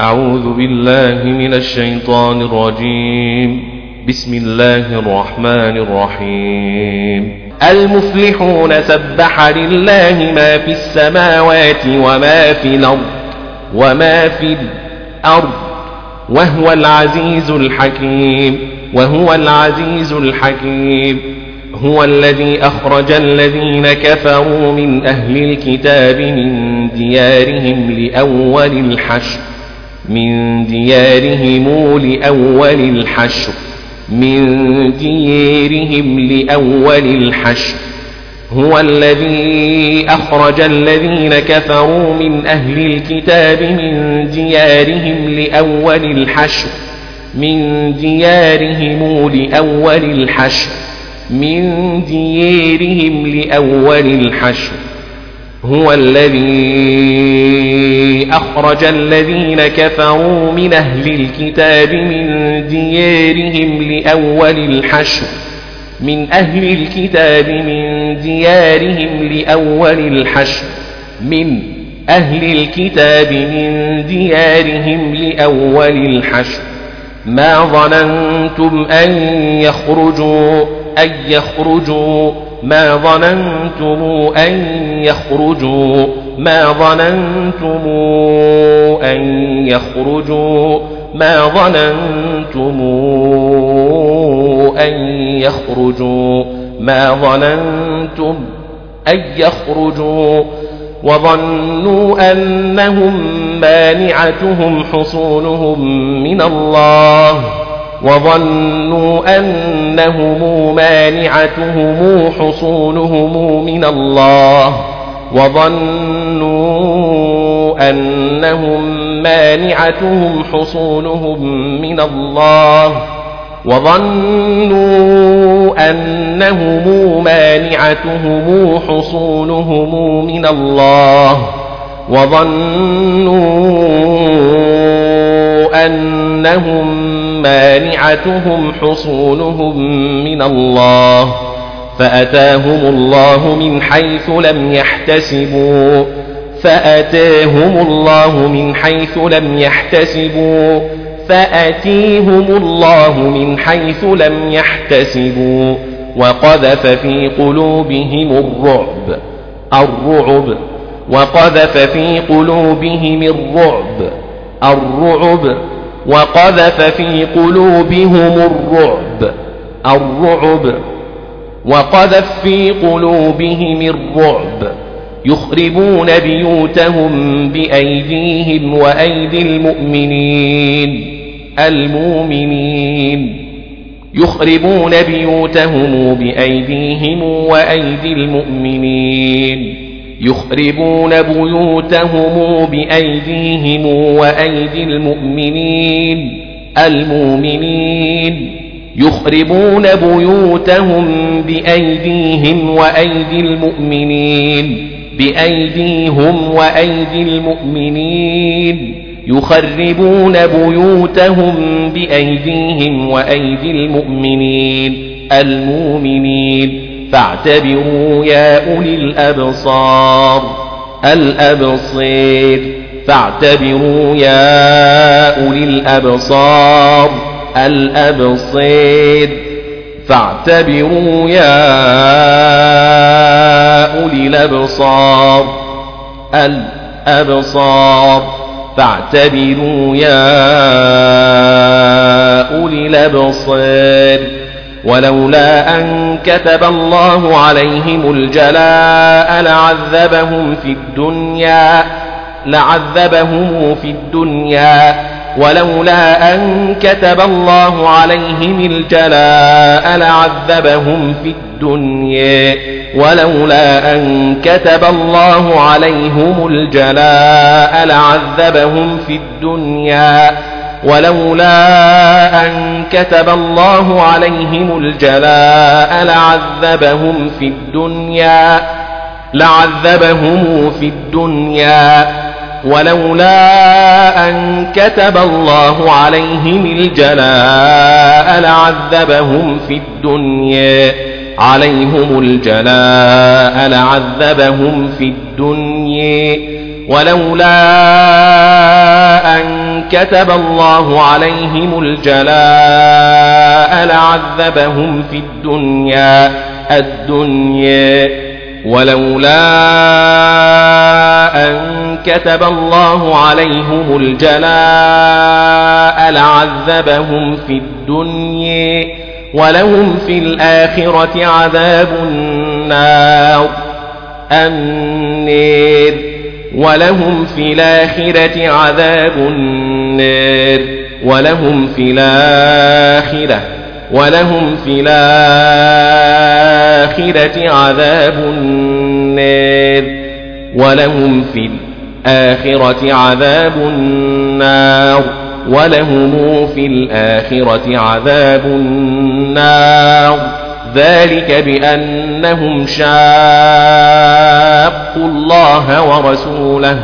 أعوذ بالله من الشيطان الرجيم. بسم الله الرحمن الرحيم. المفلحون سبح لله ما في السماوات وما في الأرض وما في الأرض وهو العزيز الحكيم. وهو العزيز الحكيم. هو الذي أخرج الذين كفروا من أهل الكتاب من ديارهم لأول الحشر. من ديارهم لأول الحشر من ديارهم لأول الحشر. هو الذي أخرج الذين كفروا من أهل الكتاب من ديارهم لأول الحشر من ديارهم لأول الحشر من ديارهم لأول الحشر. هو الذي أخرج الذين كفروا من أهل الكتاب من ديارهم لأول الحشر من أهل الكتاب من ديارهم لأول الحشر من أهل الكتاب من ديارهم لأول الحشر. ما ظننتم أن يخرجوا أن يخرجوا ما ظننتم أن يخرجوا ما ظننتم أن يخرجوا ما ظننتم أن يخرجوا ما ظننتم أن يخرجوا وظنوا أنهم مانعتهم حصونهم من الله. وظنوا أنهم مانعتهم حصونهم من الله وظنوا أنهم مانعتهم حصونهم من الله وظنوا أنهم مانعتهم حصونهم من الله وظنوا أنهم مانعتهم حصونهم من الله فأتاهم الله من حيث لم يحتسبوا فأتاهم الله من حيث لم يحتسبوا فأتيهم الله من حيث لم يحتسبوا وقذف في قلوبهم الرعب الرعب وقذف في قلوبهم الرعب الرعب وقذف في قلوبهم الرعب الرعب. وقذف في قلوبهم الرعب. يخربون بيوتهم بأيديهم وأيدي المؤمنين المؤمنين. يخربون بيوتهم بأيديهم وأيدي المؤمنين. يخربون بيوتهم بأيديهم وأيدي المؤمنين المؤمنين يخربون بيوتهم بأيديهم وأيدي المؤمنين بأيديهم وأيدي المؤمنين يخربون بيوتهم بأيديهم وأيدي المؤمنين المؤمنين فاعتبروا يا أولي الأبصار الأبصير فاعتبروا يا أولي الأبصار الأبصير فاعتبروا يا أولي الأبصار الأبصار فاعتبروا يا أولي الأبصار ولولا أن كتب الله عليهم الجلاء لعذبهم في الدنيا لعذبهم في الدنيا. ولولا أن كتب الله عليهم الجلاء لعذبهم في الدنيا. ولولا أن كتب الله عليهم الجلاء لعذبهم في الدنيا. ولولا أن كتب الله عليهم الجلاء لعذبهم في الدنيا لعذبهم في الدنيا. ولولا أن كتب الله عليهم الجلاء لعذبهم في الدنيا. عليهم الجلاء لعذبهم في الدنيا. ولولا أن كتب الله عليهم الجلاء لعذبهم في الدنيا الدنيا. ولولا أن كتب الله عليهم الجلاء لعذبهم في الدنيا ولهم في الآخرة عذاب النار. النير. ولهم في الآخرة عذاب النار ولهم في الآخرة ولهم في الآخرة عذاب النار ولهم في الآخرة عذاب النار ولهم في الآخرة عذاب النار ذلك بأنهم شاقوا الله ورسوله.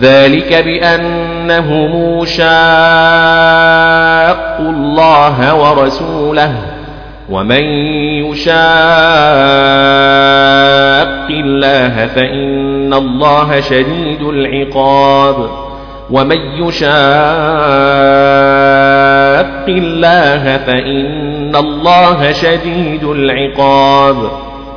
ذلك بأنهم شاقوا الله ورسوله. ومن يشاق الله فإن الله شديد العقاب. ومن يشاق الله فإن الله شديد العقاب.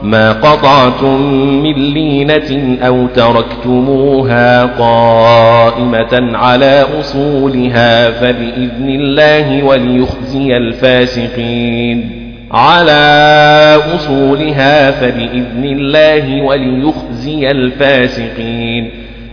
ما قطعتم من لينة أو تركتموها قائمة على أصولها فبإذن الله وليخزي الفاسقين. على أصولها فبإذن الله وليخزي الفاسقين.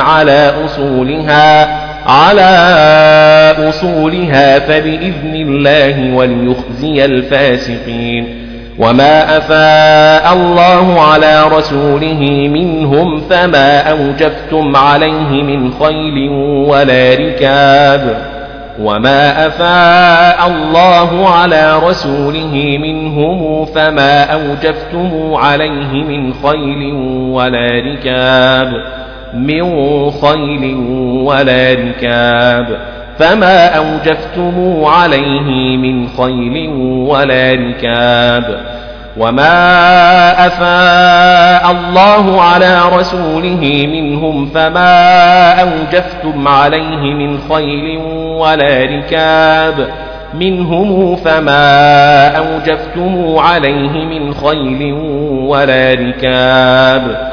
على أصولها على أصولها فبإذن الله وليخزي الفاسقين. وما أفاء الله على رسوله منهم فما أوجفتم عليه من خيل ولا ركاب. وما أفاء الله على رسوله منهم فما أوجفتم عليه من خيل ولا ركاب. من خيل ولا ركاب فما أوجفتم عليه من خيل ولا ركاب وما أفاء الله على رسوله منهم فما أوجفتم عليه من خيل ولا ركاب منهم فما أوجفتم عليه من خيل ولا ركاب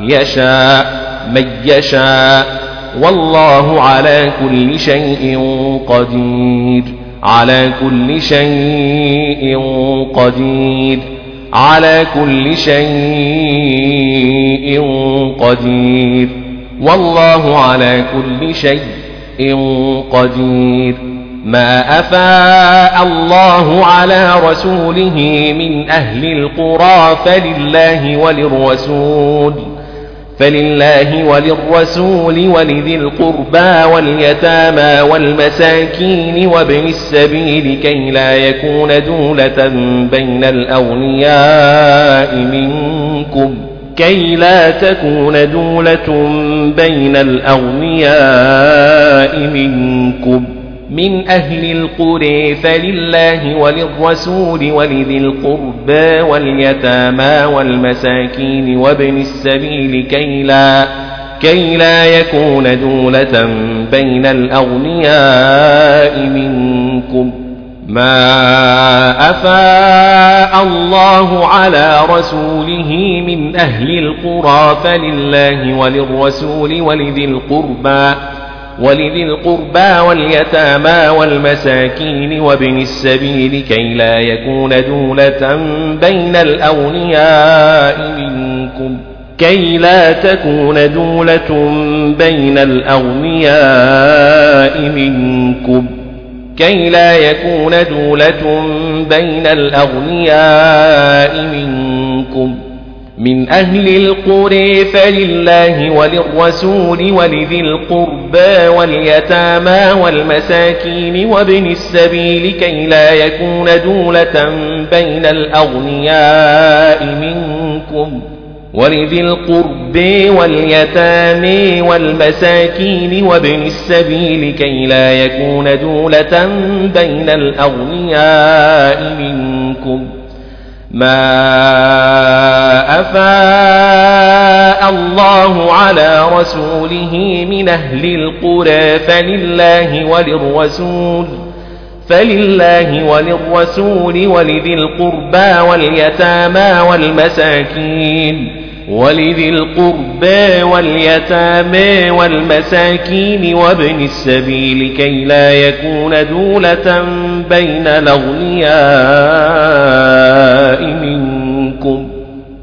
يشاء من يشاء. والله على كل شيء قدير. على كل شيء قدير. على كل شيء قدير. والله على كل شيء قدير. ما أفاء الله على رسوله من أهل القرى فلله وللرسول. فلله وللرسول ولذي القربى واليتامى والمساكين وابن السبيل كي لا يكون دولة بين الأغنياء منكم كي لا تكون دولة بين الأغنياء منكم من أهل القرى فلله وللرسول ولذي القربى واليتامى والمساكين وابن السبيل كي لا, كي لا يكون دولة بين الأغنياء منكم. ما أفاء الله على رسوله من أهل القرى فلله وللرسول ولذي القربى. ولذي القربى واليتامى والمساكين وابن السبيل كي لا يكون دولة بين الأغنياء منكم. كي لا تكون دولة بين الأغنياء منكم. كي لا يكون دولة بين الأغنياء منكم. من أهل القرى فلله وللرسول ولذي القربى واليتامى والمساكين وابن السبيل كي لا يكون دولة بين الأغنياء منكم. ولذي القرب واليتامى والمساكين وابن السبيل كي لا يكون دولة بين الأغنياء منكم. ما أفاء الله على رسوله من أهل القرى فلله وللرسول فلله وللرسول ولذي القربى واليتامى والمساكين ولذي القربى واليتامى والمساكين وابن السبيل كي لا يكون دولة بين الأغنياء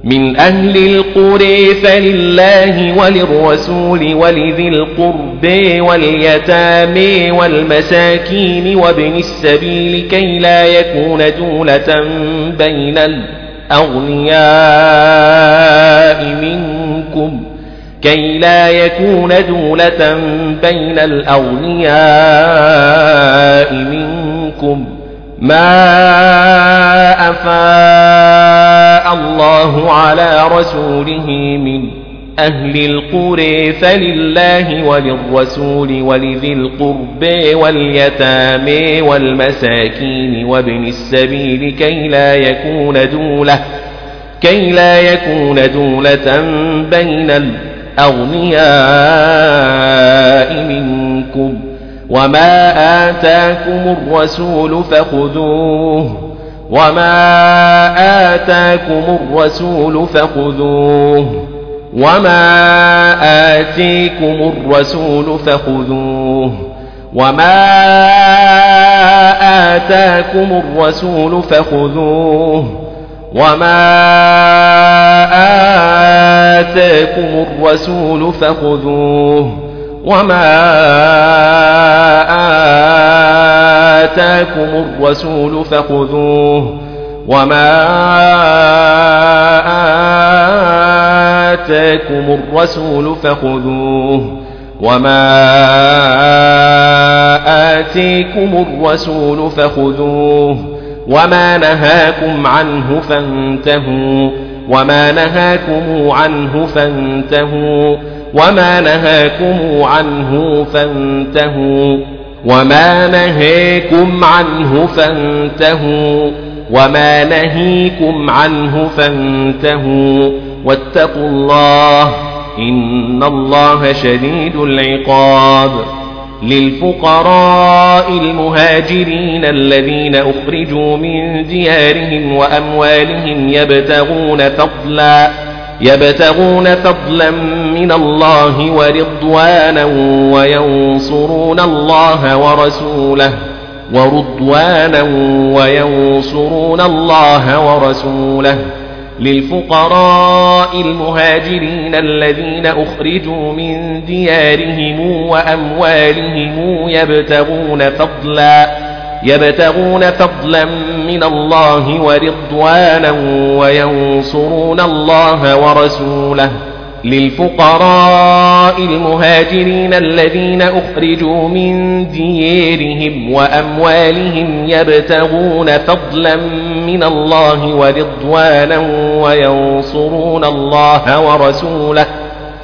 من أهل القرى فلله وللرسول ولذي القربى واليتامى والمساكين وابن السبيل كي لا يكون دولة بين الأغنياء أغنياء منكم كي لا يكون دولة بين الأغنياء منكم ما أفاء الله على رسوله من أهل القرى فلله وللرسول ولذي القرب واليتامى والمساكين وابن السبيل كي لا يكون دولة كي لا يكون دولة بين الأغنياء منكم وما آتاكم الرسول فخذوه وما آتاكم الرسول فخذوه وما آتيكم الرسول فخذوه وما آتاكم الرسول فخذوه وما آتاكم الرسول فخذوه وما آتاكم الرسول فخذوه وما آتاكم الرسول فخذوه وما آتيكم الرسول فخذوه وما نهاكم عنه فانتهوا وما نهاكم عنه فانتهوا وما نهاكم عنه فانتهوا وما نهاكم عنه فانتهوا وما نهيكم عنه فانتهوا واتقوا الله إن الله شديد العقاب للفقراء المهاجرين الذين أخرجوا من ديارهم وأموالهم يبتغون فضلا يبتغون فضلا من الله ورضوانا وينصرون الله ورسوله ورضوانا وينصرون الله ورسوله للفقراء المهاجرين الذين أخرجوا من ديارهم وأموالهم يبتغون فضلا يبتغون فضلا من الله ورضوانا وينصرون الله ورسوله للفقراء المهاجرين الذين أخرجوا من ديارهم وأموالهم يبتغون فضلا من الله ورضوانا وينصرون الله ورسوله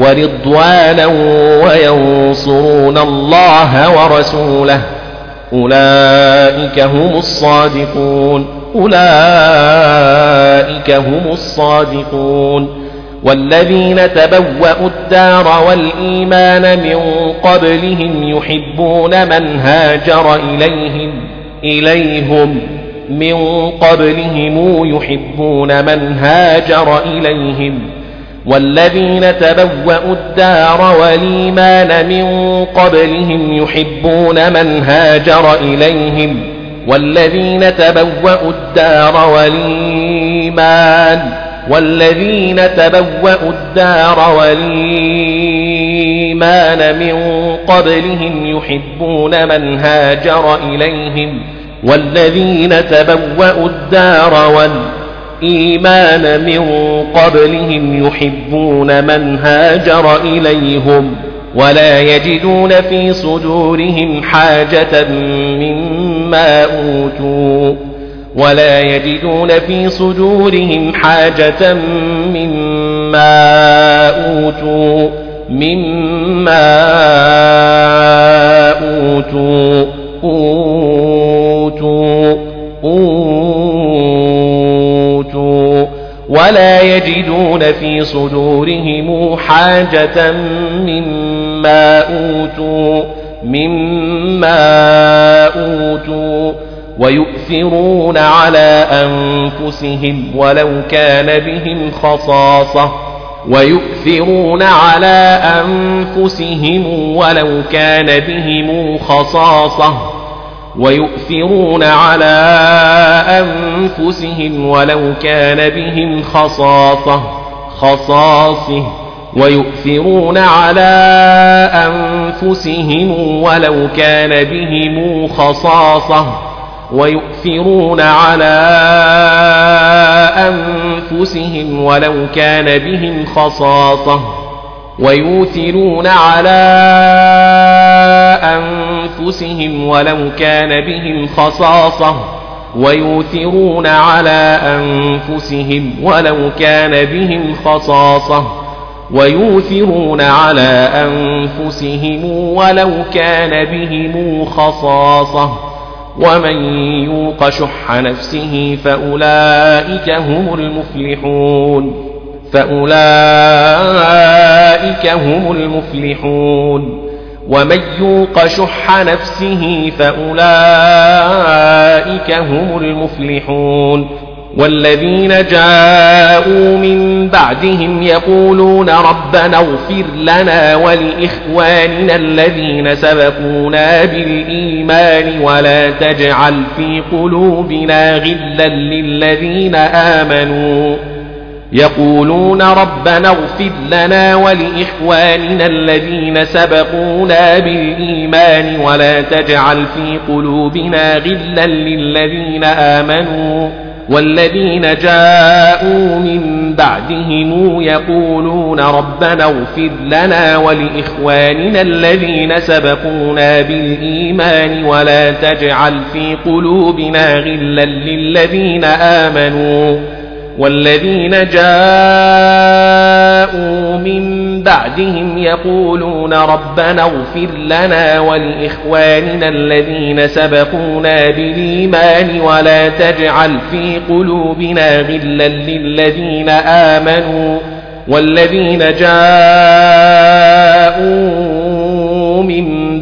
ورضوانا وينصرون الله ورسوله. أولئك هم الصادقون. أولئك هم الصادقون. والذين تبوأوا الدار والإيمان من قبلهم يحبون من هاجر إليهم إليهم. من قبلهم يحبون من هاجر إليهم. والذين تبوأوا الدار والإيمان من قبلهم يحبون من هاجر إليهم والذين تبوأوا الدار والإيمان والذين تبوأوا الدار والإيمان من قبلهم يحبون من هاجر إليهم والذين تبوأوا الدار والإيمان من قبلهم يحبون من هاجر إليهم ولا يجدون في صدورهم حاجة مما أوتوا ولا يجدون في صدورهم حاجة مما أوتوا مما أوتوا أوتوا أوتوا ولا يجدون في صدورهم حاجة مما أوتوا مما أوتوا. ويؤثرون على أنفسهم ولو كان بهم خصاصة. ويؤثرون على أنفسهم ولو كان بهم خصاصة. ويؤثرون على أنفسهم ولو كان بهم خصاصة خصاصة. ويؤثرون على أنفسهم ولو كان بهم خصاصة. ويؤثرون على أنفسهم ولو كان بهم خصاصة. ويؤثرون على أنفسهم ولو كان بهم خصاصة ويؤثرون على أنفسهم ولو كان بهم خصاصة ويؤثرون على أنفسهم ولو كان بهم خصاصة ومن يوق شح نفسه فأولئك هم المفلحون فأولئك هم المفلحون ومن يوق شح نفسه فأولئك هم المفلحون والذين جاءوا من بعدهم يقولون ربنا اغفر لنا ولإخواننا الذين سبقونا بالإيمان ولا تجعل في قلوبنا غلا للذين آمنوا يقولون ربنا اغفر لنا ولإخواننا الذين سبقونا بالإيمان ولا تجعل في قلوبنا غلا للذين آمنوا والذين جاءوا من بعدهم يقولون ربنا اغفر لنا ولإخواننا الذين سبقونا بالإيمان ولا تجعل في قلوبنا غلا للذين آمنوا والذين جاءوا من بعدهم يقولون ربنا اغفر لنا ولإخواننا الذين سبقونا بالإيمان ولا تجعل في قلوبنا غلا للذين آمنوا والذين جاءوا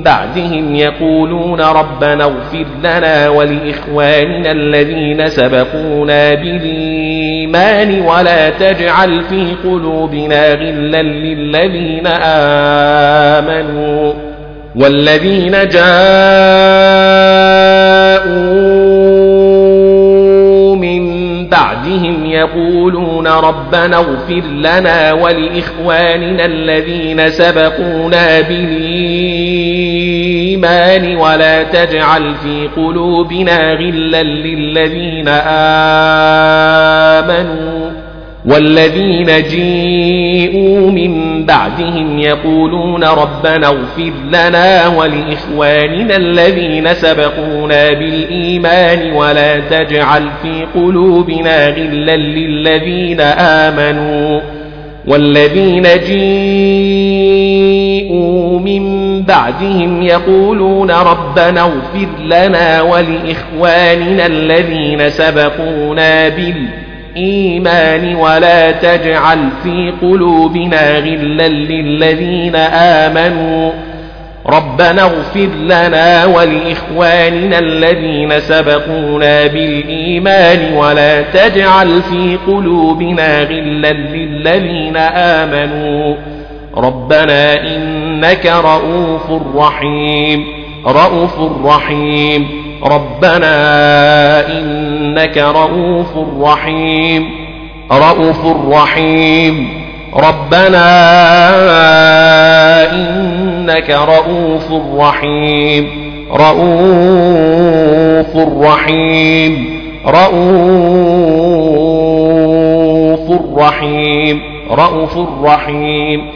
بعدهم يقولون ربنا اغفر لنا ولإخواننا الذين سبقونا بالإيمان ولا تجعل في قلوبنا غلا للذين آمنوا والذين جاءوا بعدهم يقولون ربنا اغفر لنا ولإخواننا الذين سبقونا بالإيمان ولا تجعل في قلوبنا غلا للذين آمنوا والذين جيءوا من بعدهم يقولون ربنا اغفر لنا ولإخواننا الذين سبقونا بالإيمان ولا تجعل في قلوبنا غلا للذين آمنوا والذين جيءوا من بعدهم يقولون ربنا اغفر لنا ولإخواننا الذين سبقونا بالإيمان الإيمان ولا تجعل في قلوبنا غلا للذين آمنوا. ربنا اغفر لنا ولإخواننا الذين سبقونا بالإيمان ولا تجعل في قلوبنا غلا للذين آمنوا. ربنا إنك رؤوف رحيم. رؤوف رحيم. ربنا إنك رؤوف رحيم. رؤوف رحيم. ربنا إنك رؤوف رحيم. رؤوف رحيم. رؤوف رحيم. رؤوف رحيم.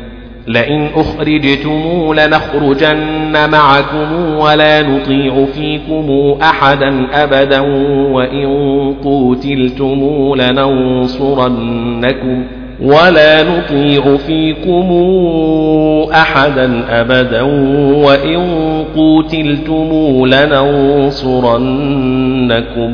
لئن أخرجتم لنخرجن معكم ولا نطيع فيكم أحدا أبدا وإن قوتلتم لننصرنكم ولا نطيع فيكم أحدا أبدا وإن قوتلتم لننصرنكم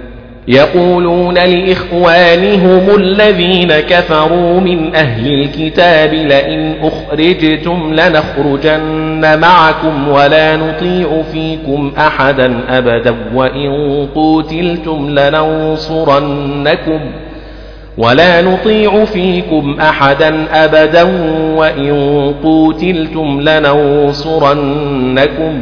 يقولون لإخوانهم الذين كفروا من أهل الكتاب لئن أخرجتم لنخرجن معكم ولا نطيع فيكم أحدا أبدا وإن قوتلتم لننصرنكم ولا نطيع فيكم أحدا أبدا وإن قوتلتم لننصرنكم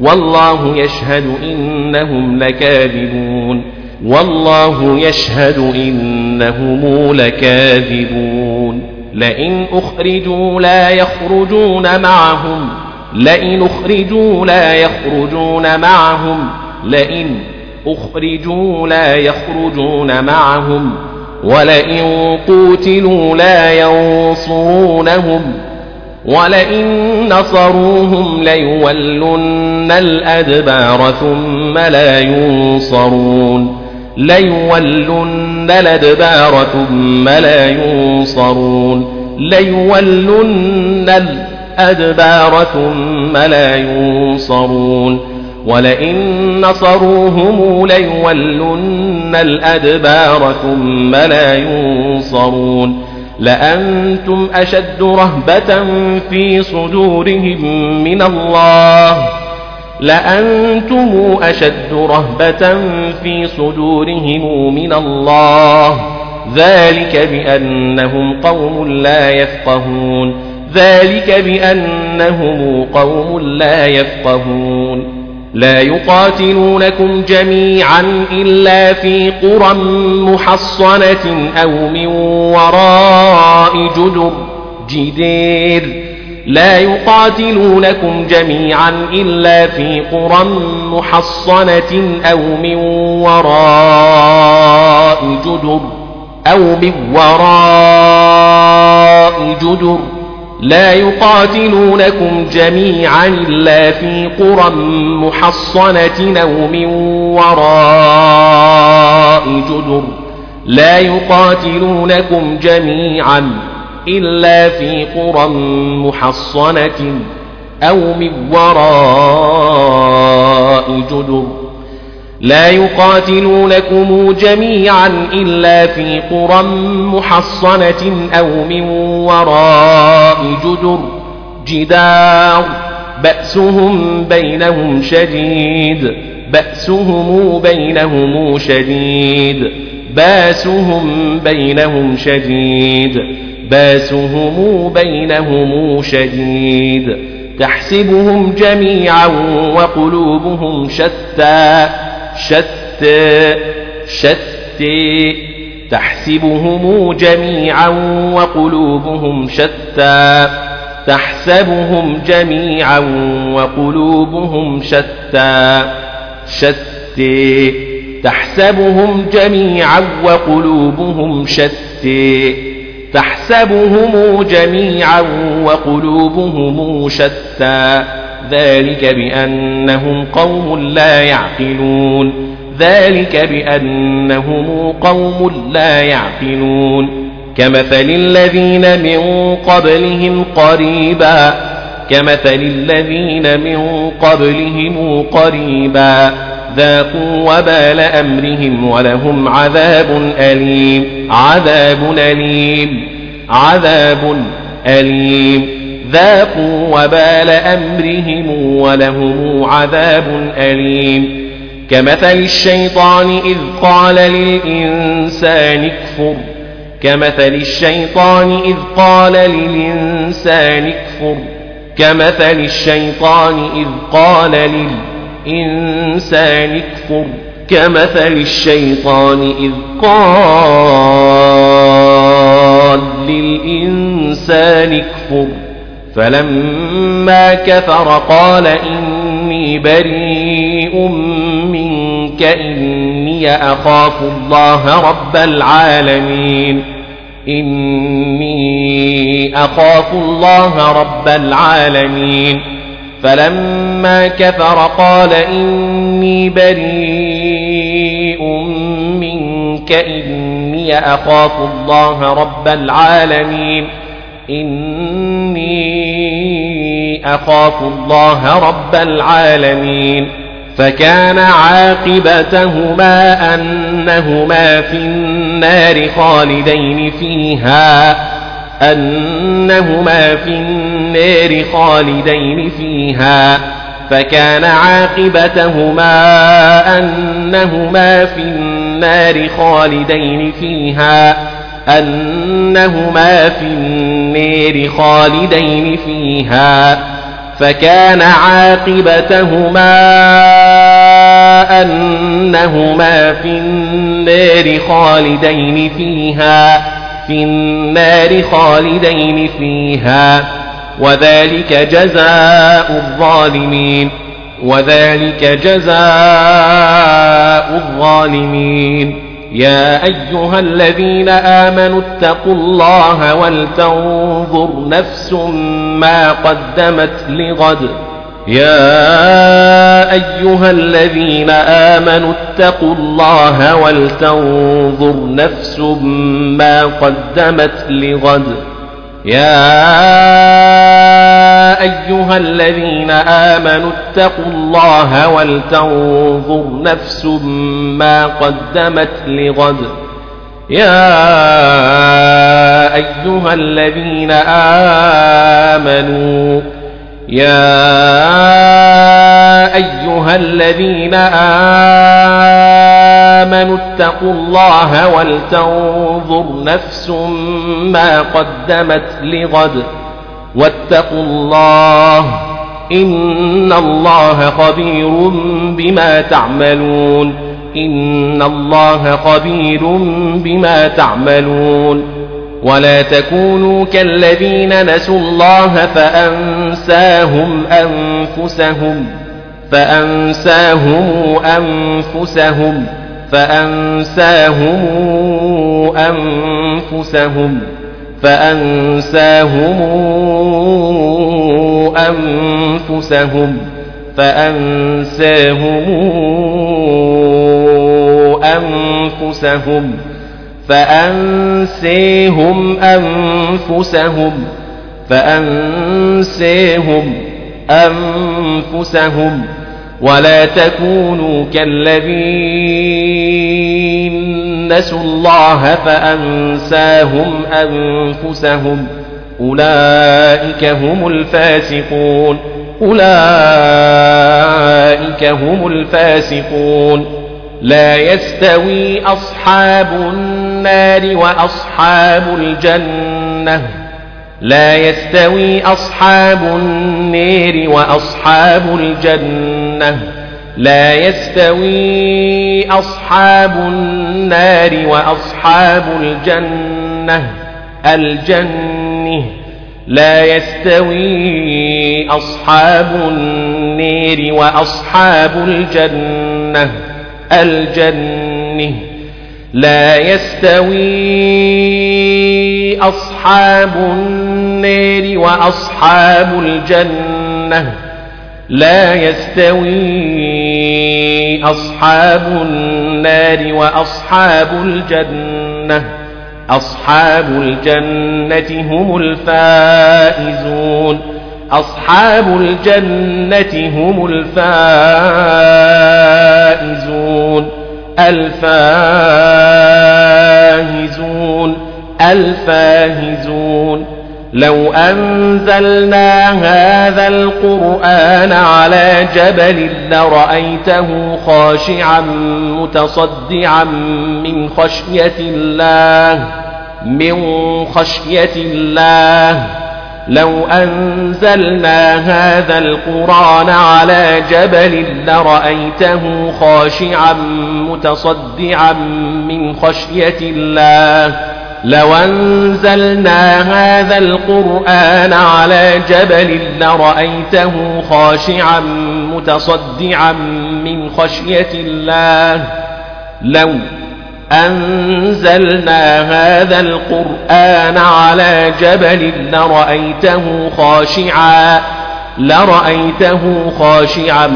والله يشهد إنهم لكاذبون. والله يشهد إنهم لكاذبون. لئن أخرجوا لا يخرجون معهم. لئن أخرجوا لا يخرجون معهم. لئن أخرجوا لا يخرجون معهم. ولئن قوتلوا لا ينصرونهم. ولئن نصروهم ليولن الأدبار ثم لا ينصرون ليولن الأدبار ثم لا ينصرون ليولن الأدبار ثم لا ينصرون ولئن نصروهم ليولن الأدبار ثم لا ينصرون لأنتم أشد رهبة في صدورهم من الله. لأنتم أشد رهبة في صدورهم من الله. ذلك بأنهم قوم لا يفقهون. ذلك بأنهم قوم لا يفقهون. لا يقاتلونكم جميعا إلا في قرى محصنة أو من وراء جدر جدير. لا يقاتلونكم جميعا إلا في قرى محصنة أو من وراء جدر أو من وراء جدر. لا يقاتلونكم جميعا إلا في قرى محصنة أو من وراء جدر. لا يقاتلونكم جميعا إلا في قرى محصنة أو من وراء جدر. لا يقاتلونكم جميعا إلا في قرى محصنة أو من وراء جدر جدار بأسهم بينهم شديد بأسهم بينهم شديد بأسهم بينهم شديد بأسهم بينهم شديد. تحسبهم جميعا وقلوبهم شتى. شتى شتى. تحسبهم جميعا وقلوبهم شتى. تحسبهم جميعا وقلوبهم شتى. شتى. تحسبهم جميعا وقلوبهم شتى. تحسبهم جميعا وقلوبهم شتى. ذلك بأنهم قوم لا يعقلون. ذلك بأنهم قوم لا يعقلون. كمثل الذين من قبلهم قريبا. كمثل الذين من قبلهم قريبا. ذاقوا وبال أمرهم ولهم عذاب أليم. عذاب أليم. عذاب أليم. ذاقوا وبال أمرهم ولهم عذاب أليم. كمثل الشيطان إذ قال للإنسان اكفر. كمثل الشيطان إذ قال للإنسان اكفر. كمثل الشيطان إذ قال للإنسان اكفر. كمثل الشيطان إذ قال للإنسان اكفر. فلما كفر قال إني بريء منك إني أخاف الله رب العالمين. إني أخاف الله رب العالمين. فلما كفر قال إني بريء منك إني أخاف الله رب العالمين. إني أخاف الله رب العالمين فكان عاقبتهما أنهما في النار خالدين فيها أنهما في النار خالدين فيها فكان عاقبتهما أنهما في النار خالدين فيها. أنهما في النار خالدين فيها فكان عاقبتهما أنهما في النار خالدين فيها في النار خالدين فيها وذلك جزاء الظالمين وذلك جزاء الظالمين. يا أيها الذين آمنوا اتقوا الله ولتنظر نفس ما قدمت لغد. يا أيها الذين آمنوا اتقوا الله ولتنظر نفس ما قدمت لغد. يا أيها الذين آمنوا اتقوا الله ولتنظر نفس ما قدمت لغد. يا أيها الذين آمنوا يا أيها الذين آمنوا اتقوا الله ولتنظر نفس ما قدمت لغد واتقوا الله إن الله خبير بما تعملون إن الله خبير بما تعملون ولا تكونوا كالذين نسوا الله فأنساهم أنفسهم فأنساهم أنفسهم فأنساهم أنفسهم فأنساهم أنفسهم فأنساهم أنفسهم فأنسيهم أنفسهم فأنسيهم أنفسهم ولا تكونوا كالذين نسوا الله فأنساهم أنفسهم. أولئك هم الفاسقون. أولئك هم الفاسقون. لا يستوي أصحاب النار وأصحاب الجنة. لا يستوي أصحاب النار وأصحاب الجنة. لا يستوي أصحاب النار وأصحاب الجنة. الجنة. لا يستوي أصحاب النار وأصحاب الجنة. الجنة. لا يستوي أصحاب النار وأصحاب الجنة لا يستوي أصحاب النار وأصحاب الجنة. أصحاب الجنة هم الفائزون. أصحاب الجنة هم الفائزون. الفائزون. الفاهزون لو أنزلنا هذا القرآن على جبل لرأيته خاشعا متصدعا من خشية الله من خشية الله. لو أنزلنا هذا القرآن على جبل لرأيته خاشعا متصدعا من خشية الله. لو أنزلنا هذا القرآن على جبل لرأيته خاشعا متصدعا من خشية الله. لو أنزلنا هذا القرآن على جبل لرأيته خاشعا لرأيته خاشعا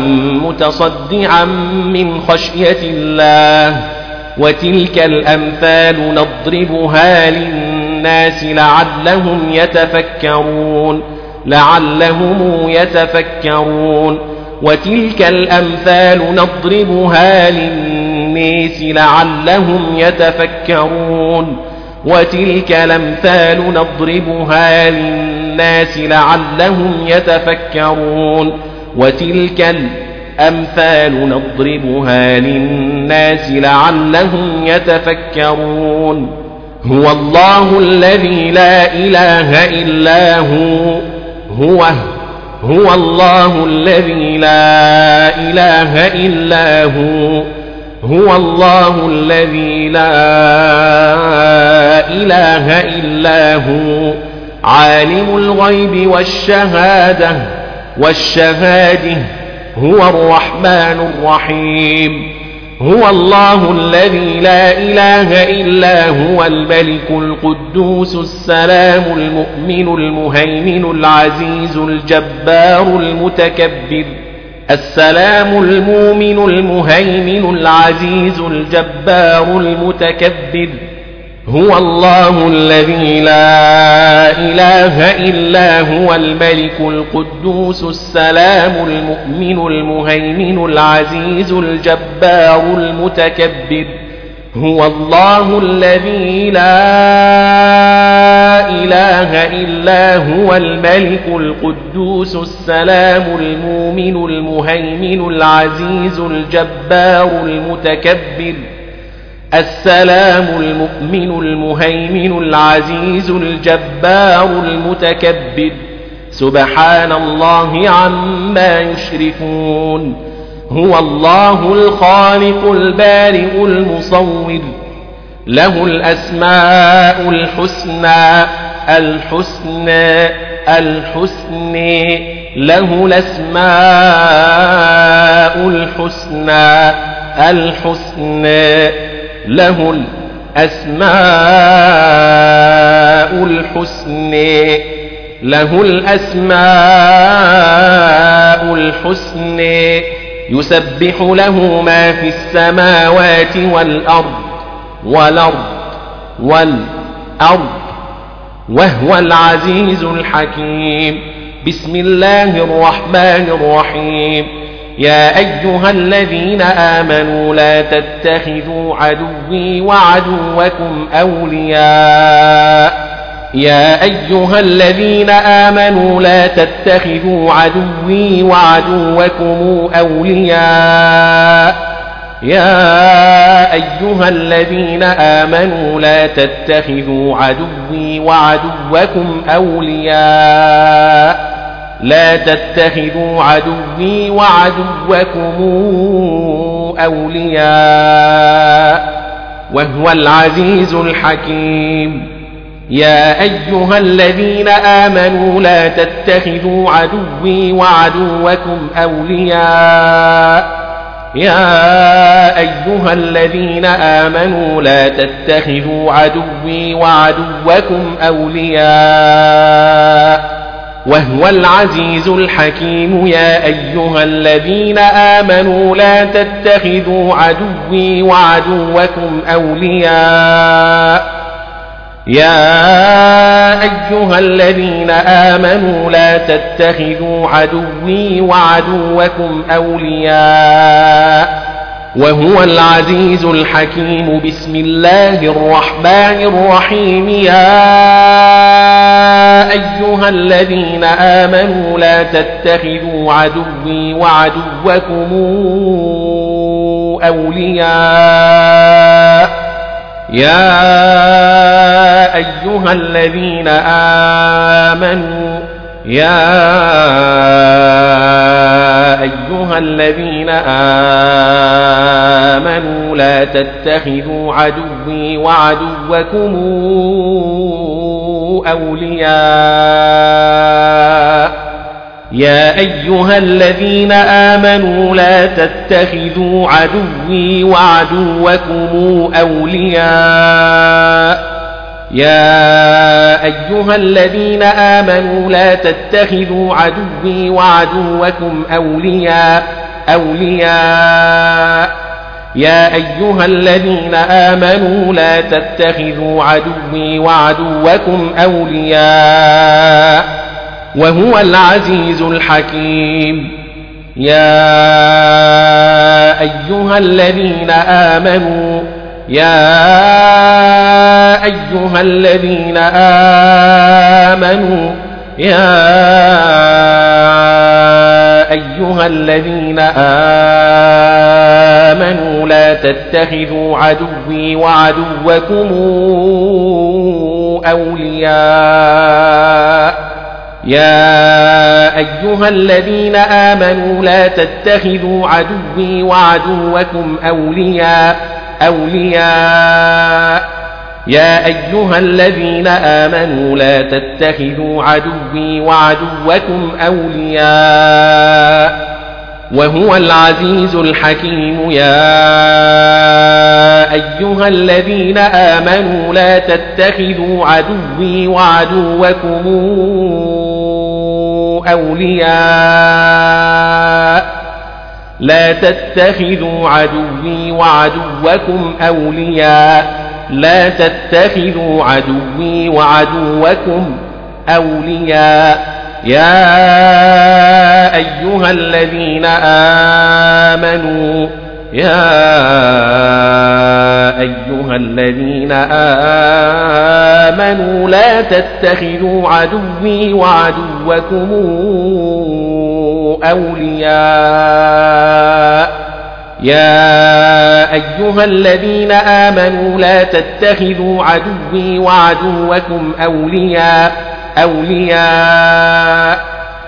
متصدعا من خشية الله. وتلك الأمثال نضربها للناس لعلهم يتفكرون لعلهم يتفكرون. وتلك الأمثال نضربها للناس لعلهم يتفكرون. وتلك الأمثال نضربها للناس لعلهم يتفكرون. وتلك الأمثال أمثال نضربها للناس لعلهم يتفكرون. هو الله الذي لا إله إلا هو. هو هو الله الذي لا إله إلا هو. هو الله الذي لا إله إلا هو. عالم الغيب والشهادة والشهادة هو الرحمن الرحيم. هو الله الذي لا إله إلا هو الملك القدوس السلام المؤمن المهيمن العزيز الجبار المتكبر السلام المؤمن المهيمن العزيز الجبار المتكبر هو الله الذي لا إله إلا هو الملك القدوس السلام المؤمن المهيمن العزيز الجبار المتكبر. هو الله الذي لا إله إلا هو الملك القدوس السلام المؤمن المهيمن العزيز الجبار المتكبر. السلام المؤمن المهيمن العزيز الجبار المتكبر. سبحان الله عما يشركون. هو الله الخالق البارئ المصور. له الأسماء الحسنى الحسنى الحسنى. له الأسماء الحسنى الحسنى. له الأسماء الحسنى له الأسماء الحسنى يسبح له ما في السماوات والأرض والأرض والأرض وهو العزيز الحكيم. بسم الله الرحمن الرحيم. يا أيها الذين آمنوا لا تتخذوا عدوي وعدوكم أولياء. يا أيها الذين آمنوا لا تتخذوا عدوي وعدوكم أولياء. يا أيها الذين آمنوا لا تتخذوا عدوي وعدوكم أولياء. لا تتخذوا عدوي وعدوكم أولياء وهو العزيز الحكيم. يا أيها الذين آمنوا لا تتخذوا عدوي وعدوكم أولياء. يا أيها الذين آمنوا لا تتخذوا عدوي وعدوكم أولياء. وهو العزيز الحكيم يا أيها الذين آمنوا لا تتخذوا عدوي وعدوكم أولياء. يا أيها الذين آمنوا لا تتخذوا عدوي وعدوكم أولياء. وهو العزيز الحكيم. بسم الله الرحمن الرحيم. يا أيها الذين آمنوا لا تتخذوا عدوي وعدوكم أولياء. يا أيها الذين آمنوا يا أيها الذين آمنوا لا تتخذوا عدوي وعدوكم أولياء يا أيها الذين آمنوا لا تتخذوا عدوي وعدوكم أولياء. يا أيها الذين آمنوا لا تتخذوا عدوي وعدوكم أولياء. أولياء. يا أيها الذين آمنوا لا تتخذوا عدوي وعدوكم أولياء وهو العزيز الحكيم. يا أيها الذين آمنوا يا أيها الذين آمنوا يا أيها الذين آمنوا لا تتخذوا عدوي وعدوكم أولياء. يا أيها الذين آمنوا لا تتخذوا عدوي وعدوكم أولياء. أولياء. يا أيها الذين آمنوا لا تتخذوا عدوي وعدوكم أولياء. وهو العزيز الحكيم. يا أيها الذين آمنوا لا تتخذوا عدوي وعدوكم أولياء. لا تتخذوا عدوي وعدوكم أولياء. لا تتخذوا عدوي وعدوكم أولياء. يا أيها الذين آمنوا يا أيها الذين آمنوا لا تتخذوا عدوي وعدوكم أولياء. يا أيها الذين آمنوا لا تتخذوا عدوي وعدوكم أولياء أولياء.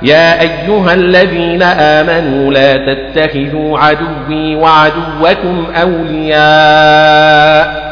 يا أيها الذين آمنوا لا تتخذوا عدوي وعدوكم أولياء.